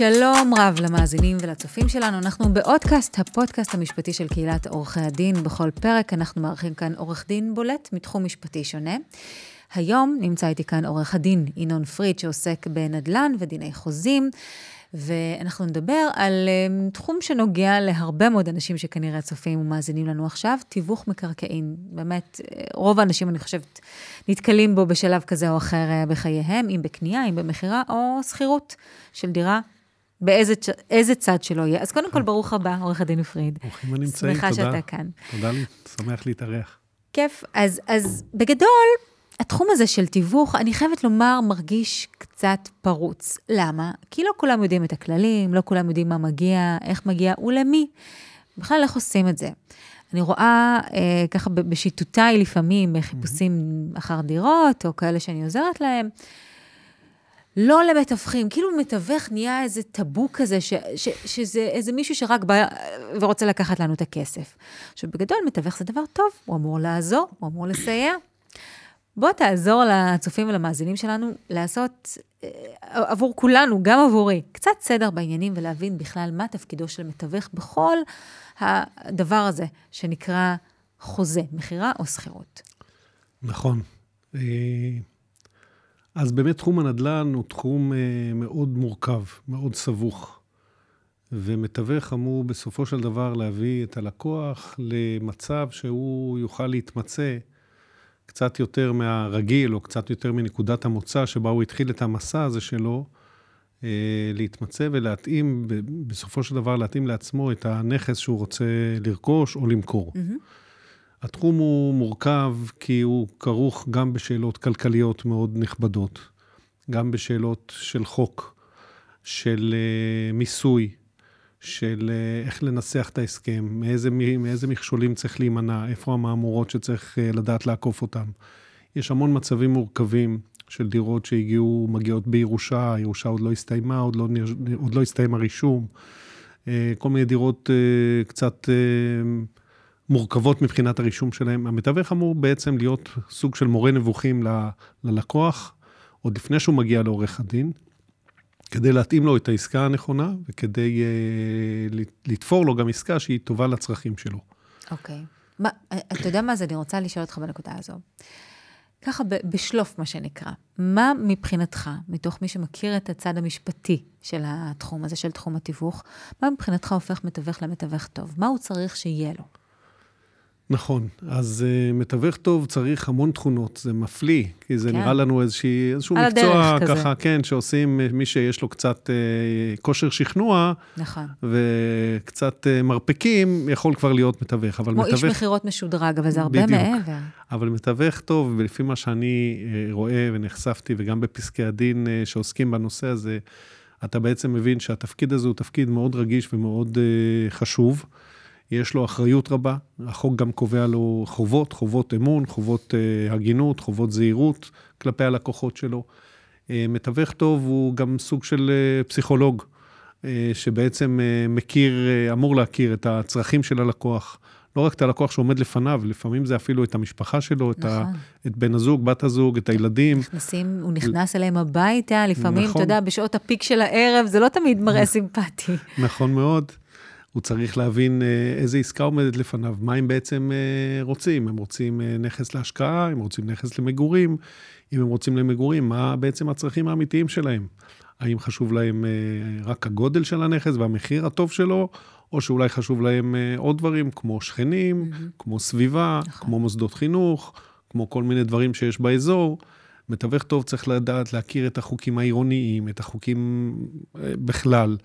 שלום רב למאזינים ולצופים שלנו, אנחנו באודקאסט, הפודקאסט המשפטי של קהילת עורכי הדין. בכל פרק אנחנו מארחים כאן עורך דין בולט מתחום משפטי שונה. היום נמצא איתי כאן עורך הדין ינון פריד, שעוסק בנדל"ן ודיני חוזים, ואנחנו נדבר על um, תחום שנוגע להרבה מאוד אנשים שכנראה צופים ומאזינים לנו עכשיו, תיווך מקרקעין. באמת, אה, רוב האנשים, אני חושבת, נתקלים בו בשלב כזה או אחר אה, בחייהם, אם בקנייה, אם במכירה או שכירות של דירה. באיזה צד שלא יהיה. אז קודם כל, ברוך הבא, עורך הדין פריד. ברוכים הנמצאים, תודה. שמחה שאתה כאן. תודה לי, שמח להתארח. כיף. אז, אז בגדול, התחום הזה של תיווך, אני חייבת לומר, מרגיש קצת פרוץ. למה? כי לא כולם יודעים את הכללים, לא כולם יודעים מה מגיע, איך מגיע ולמי. בכלל, איך עושים את זה? אני רואה אה, ככה בשיטותיי לפעמים, חיפושים mm-hmm. אחר דירות, או כאלה שאני עוזרת להם, לא למתווכים, כאילו מתווך נהיה איזה טאבו כזה, ש, ש, שזה איזה מישהו שרק בא ורוצה לקחת לנו את הכסף. עכשיו, בגדול, מתווך זה דבר טוב, הוא אמור לעזור, הוא אמור לסייע. בוא תעזור לצופים ולמאזינים שלנו לעשות אה, עבור כולנו, גם עבורי, קצת סדר בעניינים ולהבין בכלל מה תפקידו של מתווך בכל הדבר הזה שנקרא חוזה, מכירה או שכירות. נכון. אז באמת תחום הנדל"ן הוא תחום אה, מאוד מורכב, מאוד סבוך. ומתווך אמור בסופו של דבר להביא את הלקוח למצב שהוא יוכל להתמצא קצת יותר מהרגיל, או קצת יותר מנקודת המוצא שבה הוא התחיל את המסע הזה שלו, אה, להתמצא ולהתאים, בסופו של דבר להתאים לעצמו את הנכס שהוא רוצה לרכוש או למכור. Mm-hmm. התחום הוא מורכב כי הוא כרוך גם בשאלות כלכליות מאוד נכבדות, גם בשאלות של חוק, של uh, מיסוי, של uh, איך לנסח את ההסכם, מאיזה, מאיזה מכשולים צריך להימנע, איפה המהמורות שצריך uh, לדעת לעקוף אותן. יש המון מצבים מורכבים של דירות שהגיעו, מגיעות בירושה, הירושה עוד לא הסתיימה, עוד לא, עוד לא הסתיים הרישום. כל מיני דירות קצת... מורכבות מבחינת הרישום שלהם. המתווך אמור בעצם להיות סוג של מורה נבוכים ל, ללקוח, עוד לפני שהוא מגיע לעורך הדין, כדי להתאים לו את העסקה הנכונה וכדי uh, לתפור לו גם עסקה שהיא טובה לצרכים שלו. אוקיי. Okay. אתה יודע מה זה? אני רוצה לשאול אותך בנקודה הזו. ככה בשלוף, מה שנקרא, מה מבחינתך, מתוך מי שמכיר את הצד המשפטי של התחום הזה, של תחום התיווך, מה מבחינתך הופך מתווך למתווך טוב? מה הוא צריך שיהיה לו? נכון, אז uh, מתווך טוב צריך המון תכונות, זה מפליא, כי זה כן. נראה לנו איזושהי, איזשהו מקצוע ככה, כזה. כן, שעושים מי שיש לו קצת uh, כושר שכנוע, נכון. וקצת uh, מרפקים, יכול כבר להיות מתווך, אבל כמו מתווך... כמו איש מכירות משודרג, אבל זה הרבה בדיוק. מעבר. אבל מתווך טוב, ולפי מה שאני uh, רואה ונחשפתי, וגם בפסקי הדין uh, שעוסקים בנושא הזה, אתה בעצם מבין שהתפקיד הזה הוא תפקיד מאוד רגיש ומאוד uh, חשוב. יש לו אחריות רבה, החוק גם קובע לו חובות, חובות אמון, חובות uh, הגינות, חובות זהירות כלפי הלקוחות שלו. Uh, מתווך טוב הוא גם סוג של uh, פסיכולוג, uh, שבעצם uh, מכיר, uh, אמור להכיר את הצרכים של הלקוח. לא רק את הלקוח שעומד לפניו, לפעמים זה אפילו את המשפחה שלו, נכון. את, ה, נכון. את בן הזוג, בת הזוג, את הילדים. נכנסים, הוא נכנס אליהם הביתה, לפעמים, נכון. אתה יודע, בשעות הפיק של הערב, זה לא תמיד מראה סימפטי. נכון מאוד. הוא צריך להבין אה, איזה עסקה עומדת לפניו, מה הם בעצם אה, רוצים. הם רוצים אה, נכס להשקעה, הם רוצים נכס למגורים. אם הם רוצים למגורים, מה בעצם הצרכים האמיתיים שלהם? האם חשוב להם רק הגודל של הנכס והמחיר הטוב שלו, או שאולי חשוב להם עוד דברים, כמו שכנים, mm-hmm. כמו סביבה, נכון. כמו מוסדות חינוך, כמו כל מיני דברים שיש באזור. מתווך טוב צריך לדעת להכיר את החוקים העירוניים, את החוקים בכלל.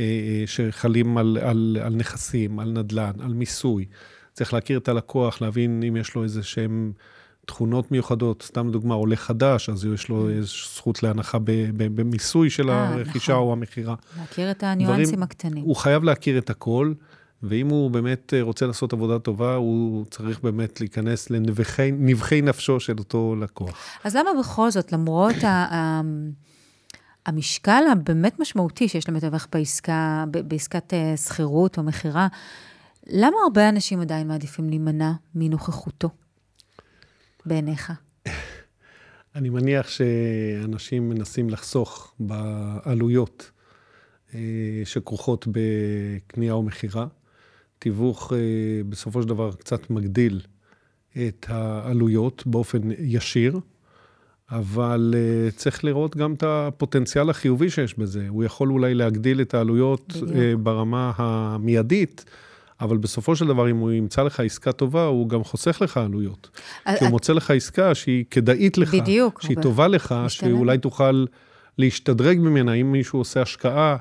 אה, אה, שחלים על, על, על נכסים, על נדל"ן, על מיסוי. צריך להכיר את הלקוח, להבין אם יש לו איזה שהם תכונות מיוחדות. סתם דוגמה, עולה חדש, אז יש לו mm. זכות להנחה במיסוי של אה, הרכישה נכון. או המכירה. להכיר את הניואנסים דברים, הקטנים. הוא חייב להכיר את הכל. ואם הוא באמת רוצה לעשות עבודה טובה, הוא צריך באמת להיכנס לנבחי נפשו של אותו לקוח. אז למה בכל זאת, למרות ה... המשקל הבאמת משמעותי שיש למתווך בעסקה, בעסקת אה, שכירות או מכירה, למה הרבה אנשים עדיין מעדיפים להימנע מנוכחותו בעיניך? אני מניח שאנשים מנסים לחסוך בעלויות שכרוכות בקנייה או מכירה. תיווך בסופו של דבר קצת מגדיל את העלויות באופן ישיר, אבל uh, צריך לראות גם את הפוטנציאל החיובי שיש בזה. הוא יכול אולי להגדיל את העלויות uh, ברמה המיידית, אבל בסופו של דבר, אם הוא ימצא לך עסקה טובה, הוא גם חוסך לך עלויות. כי הוא מוצא לך עסקה שהיא כדאית לך, בדיוק, שהיא טובה לך, משתלם. שאולי תוכל להשתדרג ממנה, אם מישהו עושה השקעה.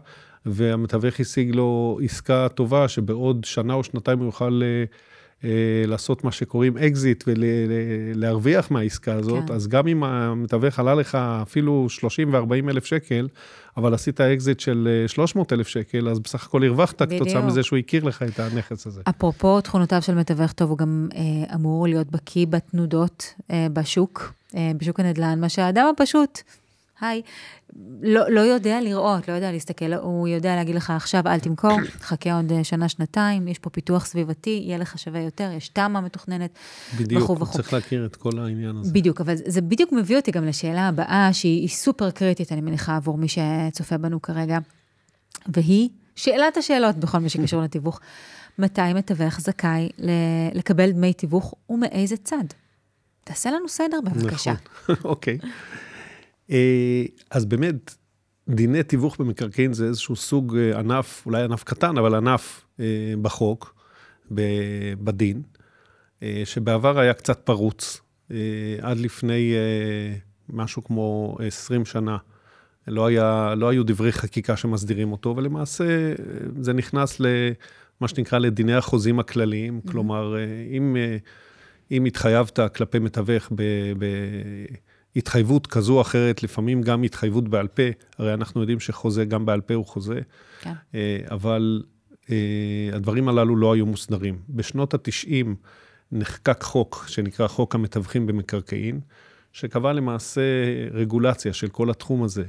והמתווך השיג לו עסקה טובה, שבעוד שנה או שנתיים הוא יוכל uh, אה, לעשות מה שקוראים אקזיט ולהרוויח מהעסקה הזאת, כן. אז גם אם המתווך עלה לך אפילו 30 ו-40 אלף שקל, אבל עשית אקזיט של 300 אה, אלף שקל, אז בסך הכל הרווחת כתוצאה מזה שהוא הכיר לך את הנכס הזה. אפרופו תכונותיו של מתווך טוב, הוא גם אה, אמור להיות בקיא בתנודות אה, בשוק, אה, בשוק הנדל"ן, מה שהאדם הפשוט היי, לא, לא יודע לראות, לא יודע להסתכל, הוא יודע להגיד לך, עכשיו אל תמכור, חכה עוד אה, שנה, שנתיים, יש פה פיתוח סביבתי, יהיה לך שווה יותר, יש תמ"א מתוכננת, בדיוק, וכו' וכו'. צריך להכיר את כל העניין הזה. בדיוק, אבל זה בדיוק מביא אותי גם לשאלה הבאה, שהיא סופר קריטית, אני מניחה, עבור מי שצופה בנו כרגע, והיא שאלת השאלות בכל מה שקשור לתיווך. מתי מתווך זכאי לקבל דמי תיווך ומאיזה צד? תעשה לנו סדר בבקשה. נכון, אוקיי. אה, אז באמת, דיני תיווך במקרקעין זה איזשהו סוג אה, ענף, אולי ענף קטן, אבל ענף אה, בחוק, בדין, שבעבר היה קצת פרוץ. עד לפני משהו כמו 20 שנה. לא, היה, לא היו דברי חקיקה שמסדירים אותו, ולמעשה זה נכנס למה שנקרא לדיני החוזים הכלליים. Mm-hmm. כלומר, אם, אם התחייבת כלפי מתווך ב, ב, התחייבות כזו או אחרת, לפעמים גם התחייבות בעל פה, הרי אנחנו יודעים שחוזה גם בעל פה הוא חוזה, כן. אה, אבל אה, הדברים הללו לא היו מוסדרים. בשנות ה-90 נחקק חוק שנקרא חוק המתווכים במקרקעין, שקבע למעשה רגולציה של כל התחום הזה.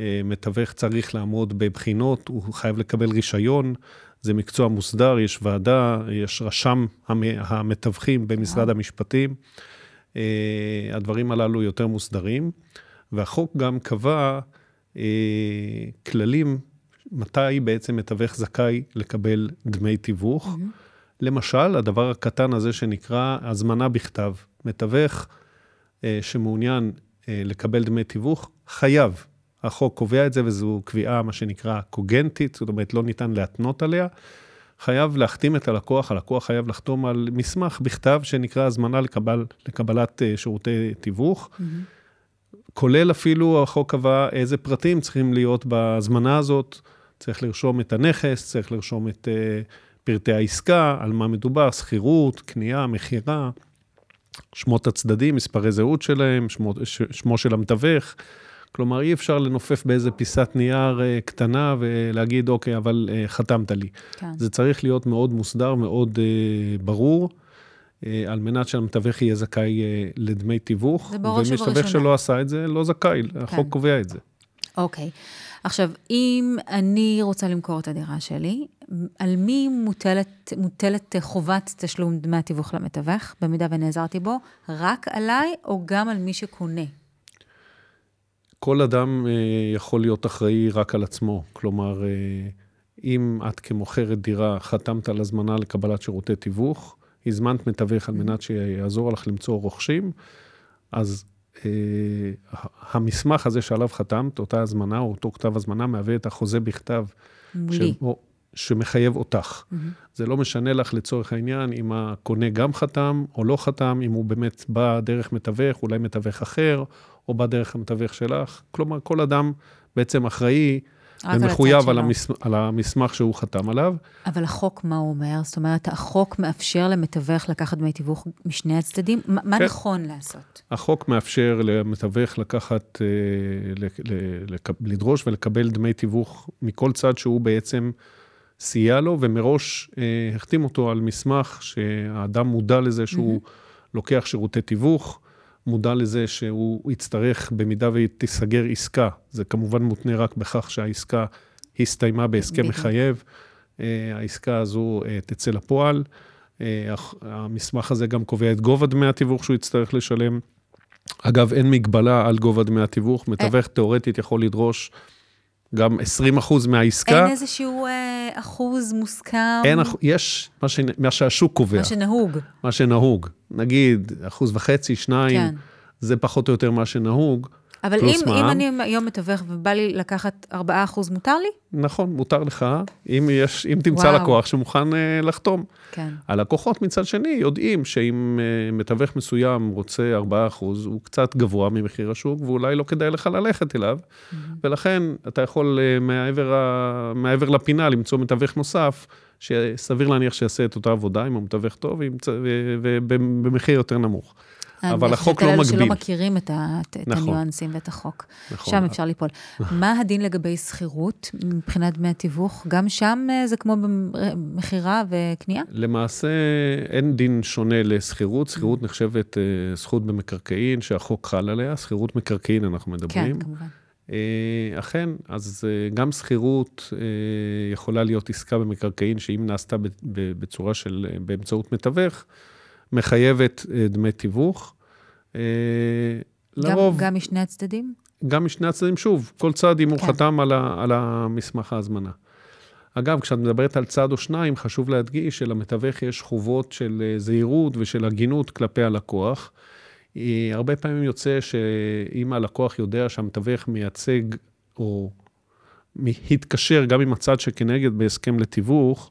אה, מתווך צריך לעמוד בבחינות, הוא חייב לקבל רישיון, זה מקצוע מוסדר, יש ועדה, יש רשם המתווכים במשרד המשפטים. אה, הדברים הללו יותר מוסדרים, והחוק גם קבע אה, כללים מתי בעצם מתווך זכאי לקבל דמי תיווך. Mm-hmm. למשל, הדבר הקטן הזה שנקרא הזמנה בכתב. מתווך אה, שמעוניין לקבל דמי תיווך, חייב. החוק קובע את זה, וזו קביעה, מה שנקרא, קוגנטית, זאת אומרת, לא ניתן להתנות עליה. חייב להחתים את הלקוח, הלקוח חייב לחתום על מסמך בכתב שנקרא הזמנה לקבל, לקבלת uh, שירותי תיווך. Mm-hmm. כולל אפילו, החוק קבע איזה פרטים צריכים להיות בהזמנה הזאת. צריך לרשום את הנכס, צריך לרשום את uh, פרטי העסקה, על מה מדובר, שכירות, קנייה, מכירה, שמות הצדדים, מספרי זהות שלהם, שמו, שמו של המתווך. כלומר, אי אפשר לנופף באיזה פיסת נייר אה, קטנה ולהגיד, אוקיי, אבל אה, חתמת לי. כן. זה צריך להיות מאוד מוסדר, מאוד אה, ברור. על מנת שהמתווך יהיה זכאי לדמי תיווך. זה בראש ובראשונה. ומתווך שלא עשה את זה, לא זכאי, כן. החוק קובע את זה. אוקיי. עכשיו, אם אני רוצה למכור את הדירה שלי, על מי מוטלת, מוטלת חובת תשלום דמי התיווך למתווך, במידה ונעזרתי בו? רק עליי או גם על מי שקונה? כל אדם אה, יכול להיות אחראי רק על עצמו. כלומר, אה, אם את כמוכרת דירה חתמת על הזמנה לקבלת שירותי תיווך, הזמנת מתווך על מנת שיעזור לך למצוא רוכשים, אז אה, המסמך הזה שעליו חתמת, אותה הזמנה או אותו כתב הזמנה, מהווה את החוזה בכתב. לי. ש... שמחייב אותך. Mm-hmm. זה לא משנה לך לצורך העניין אם הקונה גם חתם או לא חתם, אם הוא באמת בא דרך מתווך, אולי מתווך אחר, או בא דרך המתווך שלך. כלומר, כל אדם בעצם אחראי ומחויב על, המס... על המסמך שהוא חתם עליו. אבל החוק, מה הוא אומר? זאת אומרת, החוק מאפשר למתווך לקחת דמי תיווך משני הצדדים? מה כן. נכון לעשות? החוק מאפשר למתווך לקחת, אה, לדרוש ולקבל דמי תיווך מכל צד שהוא בעצם... סייע לו, ומראש אה, החתים אותו על מסמך שהאדם מודע לזה שהוא mm-hmm. לוקח שירותי תיווך, מודע לזה שהוא יצטרך, במידה ותיסגר עסקה, זה כמובן מותנה רק בכך שהעסקה הסתיימה בהסכם. מחייב, אה, העסקה הזו אה, תצא לפועל. אה, המסמך הזה גם קובע את גובה דמי התיווך שהוא יצטרך לשלם. אגב, אין מגבלה על גובה דמי התיווך, מתווך תיאורטית יכול לדרוש גם 20 אחוז מהעסקה. אין איזשהו אה, אחוז מוסכם? אין, יש מה, ש, מה שהשוק קובע, מה שנהוג. מה שנהוג. נגיד, אחוז וחצי, שניים, כן. זה פחות או יותר מה שנהוג. אבל אם, אם מע"מ. אני היום מתווך ובא לי לקחת 4%, מותר לי? נכון, מותר לך, אם, יש, אם תמצא וואו. לקוח שמוכן אה, לחתום. כן. הלקוחות מצד שני יודעים שאם אה, מתווך מסוים רוצה 4%, הוא קצת גבוה ממחיר השוק, ואולי לא כדאי לך ללכת אליו, ולכן אתה יכול אה, מעבר, ה... מעבר לפינה למצוא מתווך נוסף, שסביר להניח שיעשה את אותה עבודה, אם הוא מתווך טוב ובמחיר יותר נמוך. אבל אני החוק לא אלו שלא מגביל. מכירים את, ה, את, נכון. הניואנסים ואת החוק. נכון. שם אפשר ליפול. מה הדין לגבי שכירות מבחינת דמי התיווך? גם שם אה, זה כמו במכירה וקנייה? למעשה אין דין שונה לשכירות, שכירות נחשבת אה, זכות במקרקעין שהחוק חל עליה, שכירות מקרקעין אנחנו מדברים. כן, כמובן. אה, אכן, אז אה, גם שכירות אה, יכולה להיות עסקה במקרקעין, שאם נעשתה בצורה של, אה, באמצעות מתווך, מחייבת אה, דמי תיווך. אה, גם, לרוב, גם משני הצדדים? גם משני הצדדים, שוב, כל צד, אם הוא כן. חתם על, ה, על המסמך ההזמנה. אגב, כשאת מדברת על צד או שניים, חשוב להדגיש שלמתווך יש חובות של אה, זהירות ושל הגינות כלפי הלקוח. הרבה פעמים יוצא שאם הלקוח יודע שהמתווך מייצג או התקשר גם עם הצד שכנגד בהסכם לתיווך,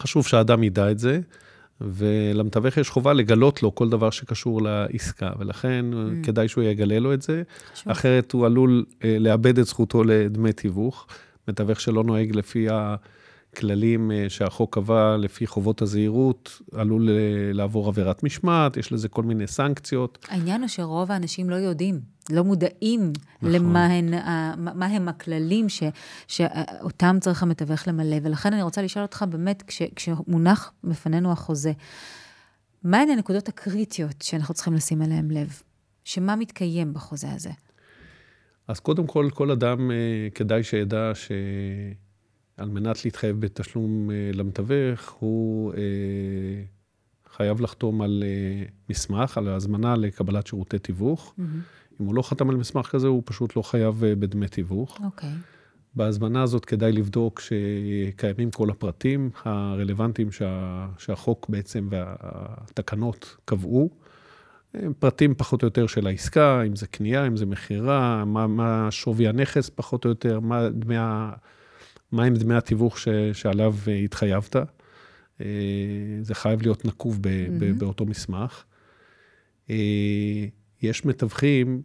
חשוב שהאדם ידע את זה, ולמתווך יש חובה לגלות לו כל דבר שקשור לעסקה, ולכן mm. כדאי שהוא יגלה לו את זה, חשוב. אחרת הוא עלול אה, לאבד את זכותו לדמי תיווך. מתווך שלא נוהג לפי הכללים אה, שהחוק קבע, לפי חובות הזהירות, עלול אה, לעבור עבירת משמעת, יש לזה כל מיני סנקציות. העניין הוא שרוב האנשים לא יודעים, לא מודעים נכון. למה הן, מה הם הכללים ש, שאותם צריך המתווך למלא. ולכן אני רוצה לשאול אותך באמת, כש, כשמונח בפנינו החוזה, מהן הנקודות הקריטיות שאנחנו צריכים לשים אליהן לב? שמה מתקיים בחוזה הזה? אז קודם כל, כל אדם אה, כדאי שידע שעל מנת להתחייב בתשלום אה, למתווך, הוא אה, חייב לחתום על אה, מסמך, על הזמנה לקבלת שירותי תיווך. אם הוא לא חתם על מסמך כזה, הוא פשוט לא חייב בדמי תיווך. אוקיי. בהזמנה הזאת כדאי לבדוק שקיימים כל הפרטים הרלוונטיים שה, שהחוק בעצם והתקנות קבעו. פרטים פחות או יותר של העסקה, אם זה קנייה, אם זה מכירה, מה, מה שווי הנכס פחות או יותר, מה, דמי ה, מה הם דמי התיווך ש, שעליו אה, התחייבת. אה, זה חייב להיות נקוב ב, ב, באותו מסמך. אה, יש מתווכים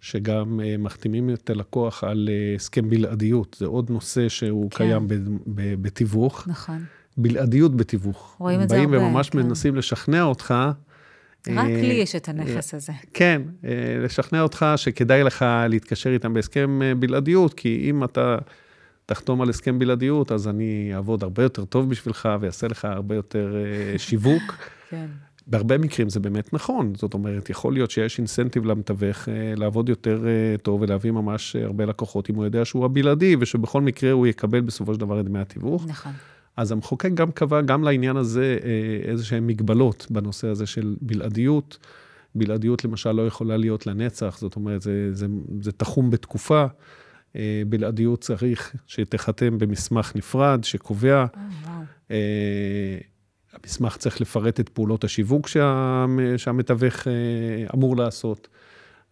שגם מחתימים את הלקוח על הסכם בלעדיות. זה עוד נושא שהוא כן. קיים ב- ב- בתיווך. נכון. בלעדיות בתיווך. רואים את זה באים הרבה, וממש כן. מנסים לשכנע אותך. רק לי יש את הנכס הזה. כן, לשכנע אותך שכדאי לך להתקשר איתם בהסכם בלעדיות, כי אם אתה תחתום על הסכם בלעדיות, אז אני אעבוד הרבה יותר טוב בשבילך ויעשה לך הרבה יותר אה, שיווק. כן. בהרבה מקרים זה באמת נכון, זאת אומרת, יכול להיות שיש אינסנטיב למתווך אה, לעבוד יותר אה, טוב ולהביא ממש הרבה לקוחות, אם הוא יודע שהוא הבלעדי, ושבכל מקרה הוא יקבל בסופו של דבר את דמי התיווך. נכון. אז המחוקק גם קבע גם לעניין הזה איזה שהן מגבלות בנושא הזה של בלעדיות. בלעדיות למשל לא יכולה להיות לנצח, זאת אומרת, זה, זה, זה תחום בתקופה. אה, בלעדיות צריך שתיחתם במסמך נפרד שקובע. אה, וואו. אה, המסמך צריך לפרט את פעולות השיווק שה, שהמתווך אמור לעשות.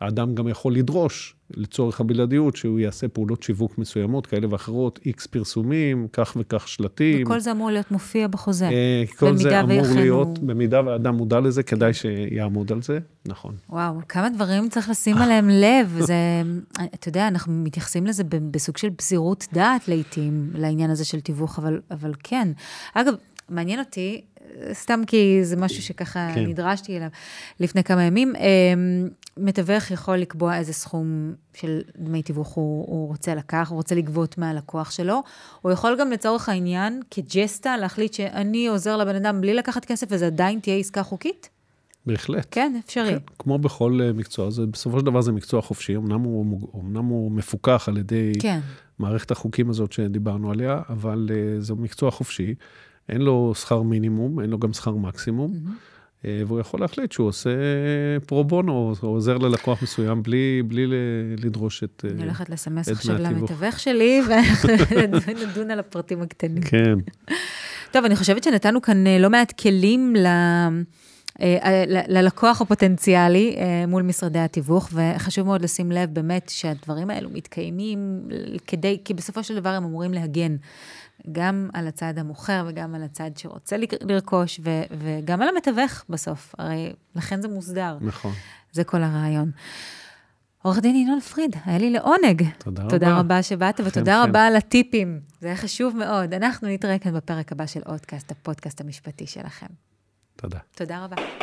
האדם גם יכול לדרוש, לצורך הבלעדיות, שהוא יעשה פעולות שיווק מסוימות, כאלה ואחרות, איקס פרסומים, כך וכך שלטים. וכל זה אמור להיות מופיע בחוזה. אה, כל זה אמור להיות, במידה והאדם מודע לזה, כדאי שיעמוד על זה, נכון. וואו, כמה דברים צריך לשים עליהם לב. זה, אתה יודע, אנחנו מתייחסים לזה בסוג של בזירות דעת לעתים, לעניין הזה של תיווך, אבל, אבל כן. אגב, מעניין אותי, סתם כי זה משהו שככה כן. נדרשתי אליו לפני כמה ימים, אה, מתווך יכול לקבוע איזה סכום של דמי תיווך הוא, הוא רוצה לקח, הוא רוצה לגבות מהלקוח שלו. הוא יכול גם לצורך העניין, כג'סטה, להחליט שאני עוזר לבן אדם בלי לקחת כסף, וזה עדיין תהיה עסקה חוקית? בהחלט. כן, אפשרי. כן, כמו בכל אה, מקצוע, זה, בסופו של דבר זה מקצוע חופשי, אמנם הוא, אמנם הוא מפוקח על ידי כן. מערכת החוקים הזאת שדיברנו עליה, אבל uh, זה מקצוע חופשי, אין לו שכר מינימום, אין לו גם שכר מקסימום. אה, והוא יכול להחליט שהוא עושה פרו בונו, או עוזר ללקוח מסוים בלי, בלי לדרוש את אני הולכת לסמס עכשיו למתווך שלי, ואנחנו נדון על הפרטים הקטנים. כן. טוב, אני חושבת שנתנו כאן לא מעט כלים ל... ללקוח הפוטנציאלי מול משרדי התיווך, וחשוב מאוד לשים לב באמת שהדברים האלו מתקיימים כדי, כי בסופו של דבר הם אמורים להגן גם על הצד המוכר וגם על הצד שרוצה לרכוש, ו- וגם על המתווך בסוף, הרי לכן זה מוסדר. נכון. זה כל הרעיון. עורך דין ינון פריד, היה לי לעונג. תודה רבה. תודה רבה שבאת, ותודה רבה על הטיפים. זה היה חשוב מאוד. אנחנו נתראה כאן בפרק הבא של אודקאסט, הפודקאסט המשפטי שלכם. תודה. תודה רבה.